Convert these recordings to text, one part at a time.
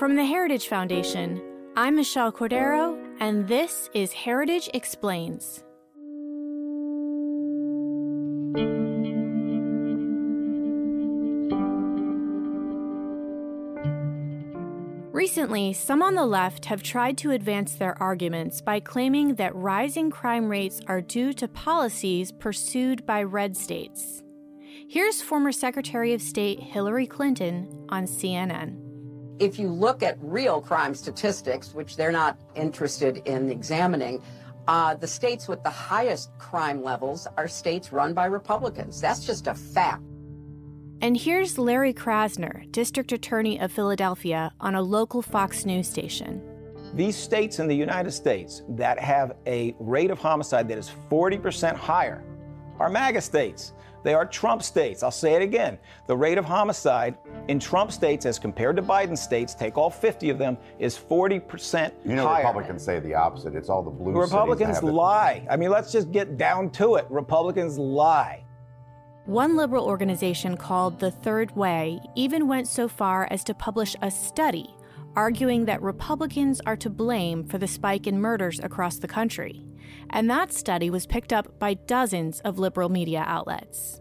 From the Heritage Foundation, I'm Michelle Cordero, and this is Heritage Explains. Recently, some on the left have tried to advance their arguments by claiming that rising crime rates are due to policies pursued by red states. Here's former Secretary of State Hillary Clinton on CNN. If you look at real crime statistics, which they're not interested in examining, uh, the states with the highest crime levels are states run by Republicans. That's just a fact. And here's Larry Krasner, District Attorney of Philadelphia, on a local Fox News station. These states in the United States that have a rate of homicide that is 40% higher are MAGA states. They are Trump states. I'll say it again. The rate of homicide in Trump states as compared to Biden states, take all 50 of them, is 40% You know, higher. Republicans say the opposite. It's all the blue Republicans cities that have it. lie. I mean, let's just get down to it. Republicans lie. One liberal organization called The Third Way even went so far as to publish a study arguing that Republicans are to blame for the spike in murders across the country. And that study was picked up by dozens of liberal media outlets.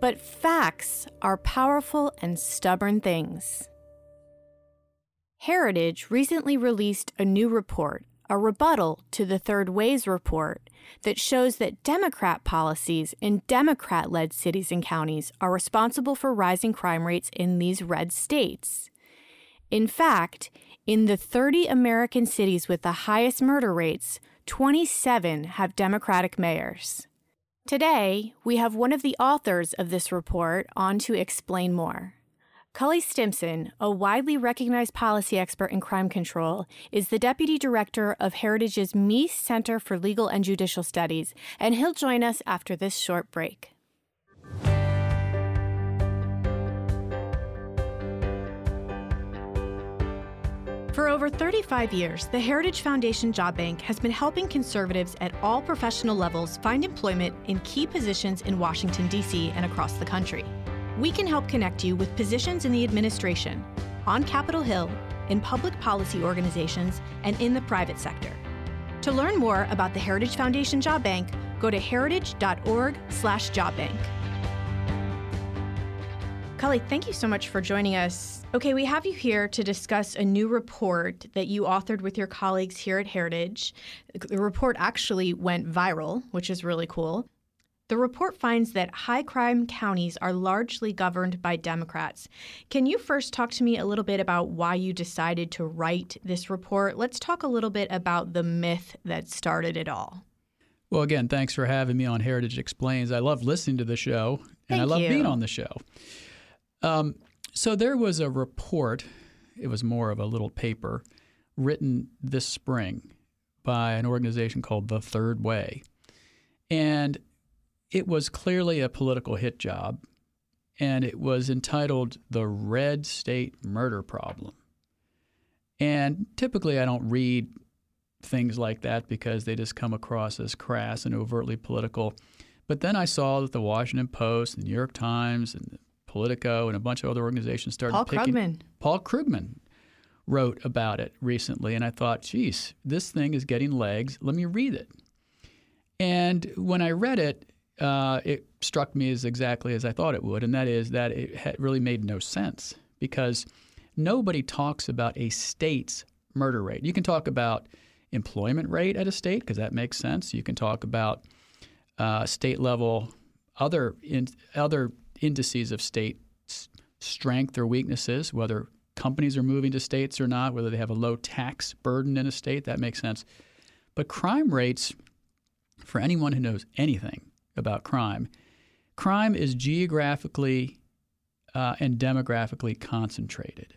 But facts are powerful and stubborn things. Heritage recently released a new report, a rebuttal to the Third Way's report, that shows that Democrat policies in Democrat led cities and counties are responsible for rising crime rates in these red states. In fact, in the 30 American cities with the highest murder rates, 27 have Democratic mayors. Today, we have one of the authors of this report on to explain more. Cully Stimson, a widely recognized policy expert in crime control, is the deputy director of Heritage's Meese Center for Legal and Judicial Studies, and he'll join us after this short break. For over 35 years, the Heritage Foundation Job Bank has been helping conservatives at all professional levels find employment in key positions in Washington, D.C. and across the country. We can help connect you with positions in the administration, on Capitol Hill, in public policy organizations, and in the private sector. To learn more about the Heritage Foundation Job Bank, go to heritage.org/jobbank. Cully, thank you so much for joining us. Okay, we have you here to discuss a new report that you authored with your colleagues here at Heritage. The report actually went viral, which is really cool. The report finds that high crime counties are largely governed by Democrats. Can you first talk to me a little bit about why you decided to write this report? Let's talk a little bit about the myth that started it all. Well, again, thanks for having me on Heritage Explains. I love listening to the show, and I love you. being on the show. Um, so there was a report, it was more of a little paper, written this spring by an organization called The Third Way. And it was clearly a political hit job, and it was entitled The Red State Murder Problem. And typically, I don't read things like that because they just come across as crass and overtly political. But then I saw that the Washington Post, the New York Times, and Politico, and a bunch of other organizations started Paul picking. Krugman. Paul Krugman wrote about it recently, and I thought, geez, this thing is getting legs. Let me read it. And when I read it, uh, it struck me as exactly as I thought it would, and that is that it had really made no sense because nobody talks about a state's murder rate. You can talk about employment rate at a state because that makes sense. You can talk about uh, state level other in, other indices of state strength or weaknesses, whether companies are moving to states or not, whether they have a low tax burden in a state. That makes sense. But crime rates, for anyone who knows anything about crime, crime is geographically uh, and demographically concentrated.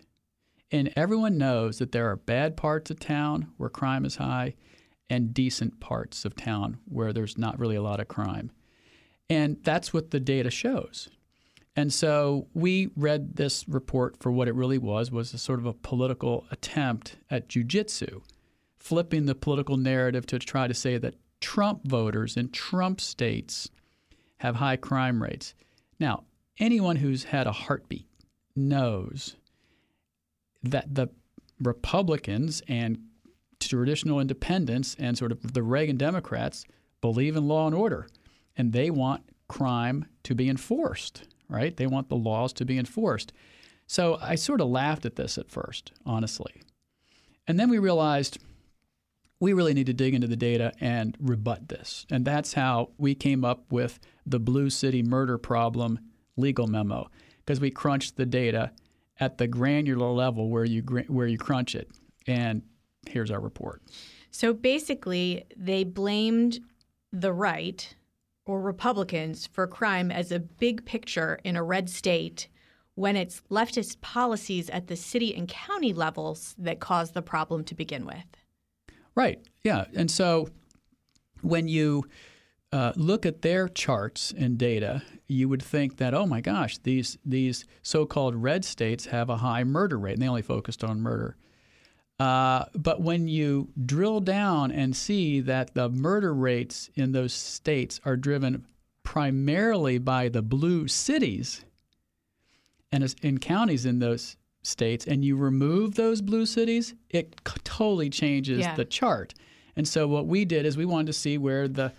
And everyone knows that there are bad parts of town where crime is high and decent parts of town where there's not really a lot of crime. And that's what the data shows. And so we read this report for what it really was was a sort of a political attempt at jujitsu, flipping the political narrative to try to say that Trump voters in Trump states have high crime rates. Now, anyone who's had a heartbeat knows that the Republicans and traditional independents and sort of the Reagan Democrats believe in law and order, and they want crime to be enforced, right? They want the laws to be enforced. So I sort of laughed at this at first, honestly. And then we realized we really need to dig into the data and rebut this. And that's how we came up with the Blue City murder problem legal memo, because we crunched the data at the granular level where you where you crunch it. And here's our report. So basically, they blamed the right or Republicans for crime as a big picture in a red state when it's leftist policies at the city and county levels that cause the problem to begin with. Right. Yeah. And so when you uh, look at their charts and data, you would think that oh my gosh, these these so-called red states have a high murder rate, and they only focused on murder. Uh, but when you drill down and see that the murder rates in those states are driven primarily by the blue cities and in counties in those states, and you remove those blue cities, it totally changes yeah. the chart. And so what we did is we wanted to see where the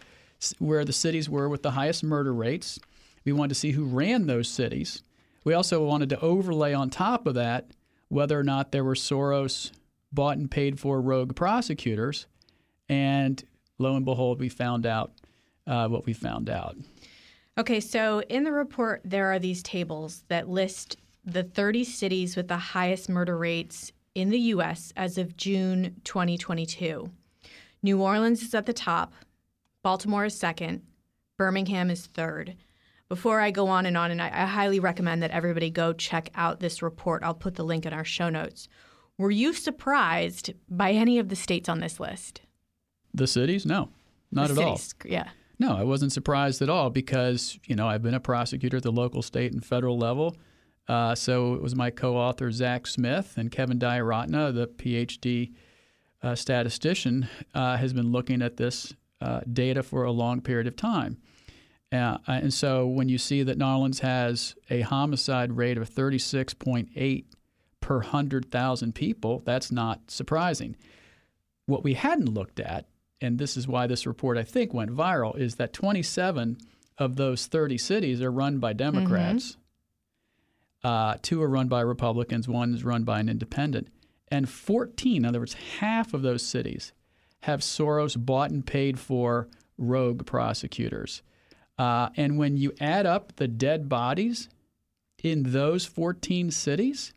where the cities were with the highest murder rates. We wanted to see who ran those cities. We also wanted to overlay on top of that whether or not there were Soros bought and paid for rogue prosecutors. And lo and behold, we found out uh, what we found out. Okay, so in the report, there are these tables that list the 30 cities with the highest murder rates in the U.S. as of June 2022. New Orleans is at the top, Baltimore is second, Birmingham is third. Before I go on and on, and I, I highly recommend that everybody go check out this report, I'll put the link in our show notes. Were you surprised by any of the states on this list? The cities? No, not the at cities, all. Yeah. No, I wasn't surprised at all because, you know, I've been a prosecutor at the local, state, and federal level. Uh, so it was my co-author Zach Smith and Kevin Dayaratna, the PhD uh, statistician, uh, has been looking at this uh, data for a long period of time. Uh, and so when you see that New Orleans has a homicide rate of 36.8 per 100,000 people, that's not surprising. What we hadn't looked at, and this is why this report I think went viral, is that 27 of those 30 cities are run by Democrats. Mm-hmm. Uh, two are run by Republicans, one is run by an independent. And 14, in other words, half of those cities have Soros bought and paid for rogue prosecutors. Uh, and when you add up the dead bodies in those 14 cities,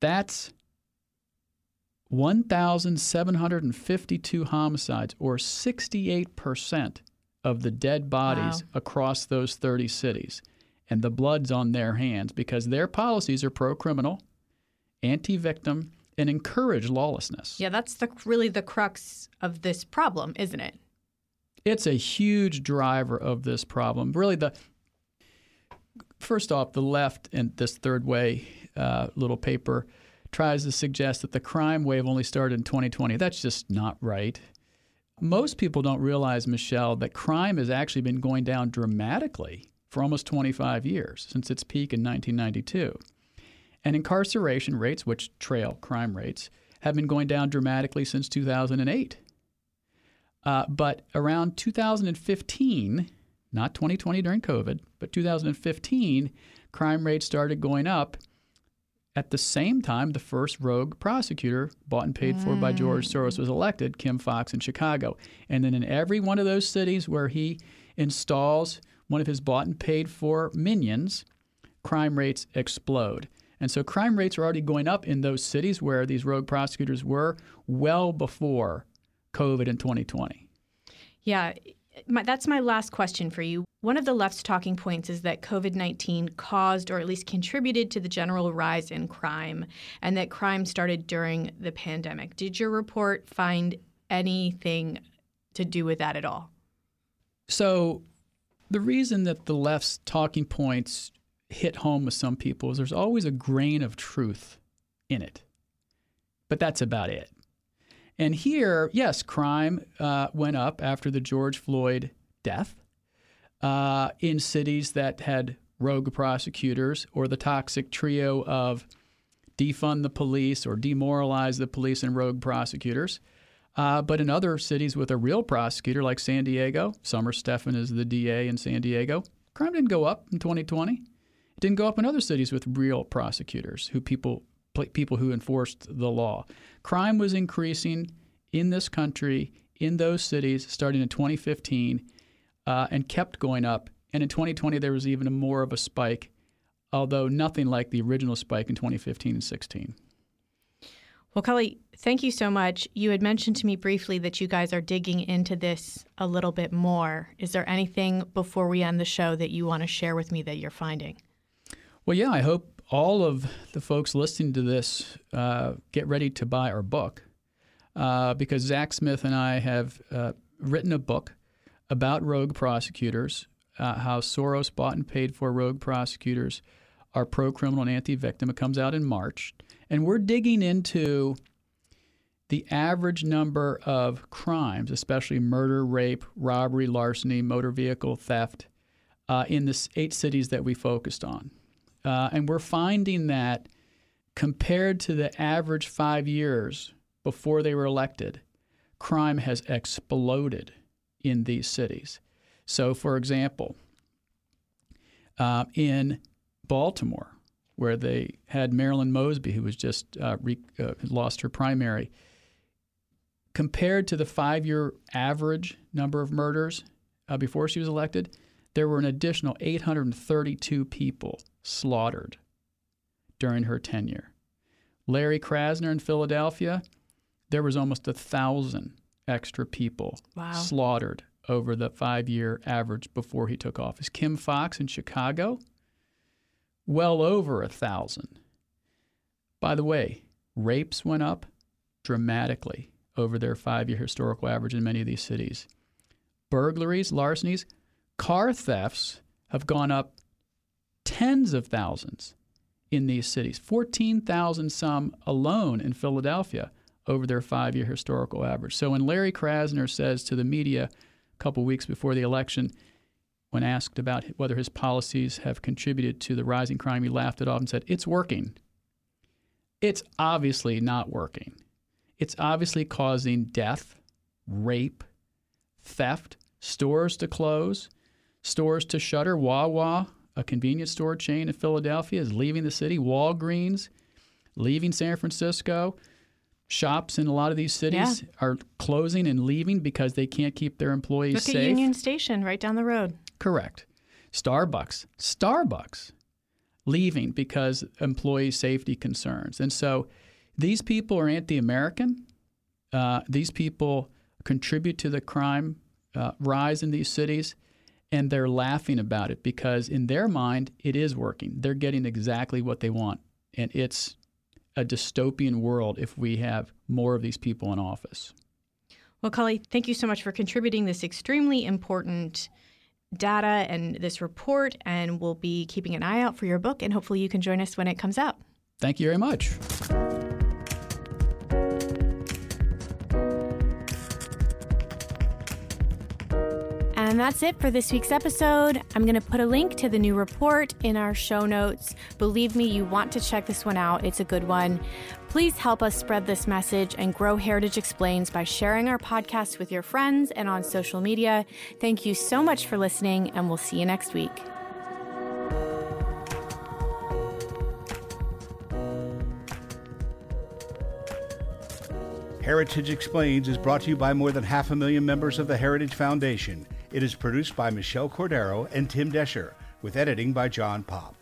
that's 1,752 homicides, or 68% of the dead bodies wow. across those 30 cities and the blood's on their hands because their policies are pro criminal, anti victim, and encourage lawlessness. Yeah, that's the, really the crux of this problem, isn't it? It's a huge driver of this problem. Really, the first off, the left and this third way uh, little paper tries to suggest that the crime wave only started in 2020. That's just not right. Most people don't realize, Michelle, that crime has actually been going down dramatically for almost 25 years since its peak in 1992. And incarceration rates, which trail crime rates, have been going down dramatically since 2008. Uh, but around 2015, not 2020 during COVID, but 2015, crime rates started going up. At the same time, the first rogue prosecutor bought and paid for by George mm. Soros was elected, Kim Foxx in Chicago. And then in every one of those cities where he installs one of his bought and paid for minions, crime rates explode. And so crime rates are already going up in those cities where these rogue prosecutors were well before COVID in 2020. Yeah, my, that's my last question for you. One of the left's talking points is that COVID 19 caused or at least contributed to the general rise in crime and that crime started during the pandemic. Did your report find anything to do with that at all? So, the reason that the left's talking points hit home with some people is there's always a grain of truth in it. But that's about it. And here, yes, crime uh, went up after the George Floyd death uh, in cities that had rogue prosecutors or the toxic trio of defund the police or demoralize the police and rogue prosecutors. Uh, but in other cities with a real prosecutor like San Diego, Summer Stephan is the DA in San Diego, crime didn't go up in 2020. It didn't go up in other cities with real prosecutors who people people who enforced the law. Crime was increasing in this country in those cities starting in 2015 uh, and kept going up. And in 2020, there was even more of a spike, although nothing like the original spike in 2015 and 16. Well, Kelly, thank you so much. You had mentioned to me briefly that you guys are digging into this a little bit more. Is there anything before we end the show that you want to share with me that you're finding? Well, yeah, I hope all of the folks listening to this uh, get ready to buy our book uh, because Zach Smith and I have uh, written a book about rogue prosecutors, uh, how Soros bought and paid for rogue prosecutors are pro criminal and anti victim. It comes out in March. And we're digging into the average number of crimes, especially murder, rape, robbery, larceny, motor vehicle theft, uh, in the eight cities that we focused on. Uh, and we're finding that compared to the average five years before they were elected, crime has exploded in these cities. So, for example, uh, in Baltimore, where they had Marilyn Mosby, who was just uh, re- uh, lost her primary, compared to the five-year average number of murders uh, before she was elected, there were an additional 832 people slaughtered during her tenure. Larry Krasner in Philadelphia, there was almost a thousand extra people wow. slaughtered over the five year average before he took office. Kim Foxx in Chicago, well over a thousand. By the way, rapes went up dramatically over their five year historical average in many of these cities. Burglaries, larcenies, car thefts have gone up tens of thousands in these cities, 14,000 some alone in Philadelphia over their five year historical average. So when Larry Krasner says to the media a couple weeks before the election, when asked about whether his policies have contributed to the rising crime, he laughed it off and said, It's working. It's obviously not working. It's obviously causing death, rape, theft, stores to close, stores to shutter. Wawa, a convenience store chain in Philadelphia, is leaving the city. Walgreens, leaving San Francisco shops in a lot of these cities yeah. are closing and leaving because they can't keep their employees Look safe. At Union Station right down the road. Correct. Starbucks, Starbucks leaving because employee safety concerns. And so these people are anti-American. Uh, these people contribute to the crime uh, rise in these cities, and they're laughing about it because in their mind it is working. They're getting exactly what they want, and it's a dystopian world if we have more of these people in office. Well, Cully, thank you so much for contributing this extremely important data and this report. And we'll be keeping an eye out for your book, and hopefully you can join us when it comes out. Thank you very much. And that's it for this week's episode. I'm going to put a link to the new report in our show notes. Believe me, you want to check this one out. It's a good one. Please help us spread this message and grow Heritage Explains by sharing our podcast with your friends and on social media. Thank you so much for listening, and we'll see you next week. Heritage Explains is brought to you by more than half a million members of the Heritage Foundation. It is produced by Michelle Cordero and Tim Desher, with editing by John Pop.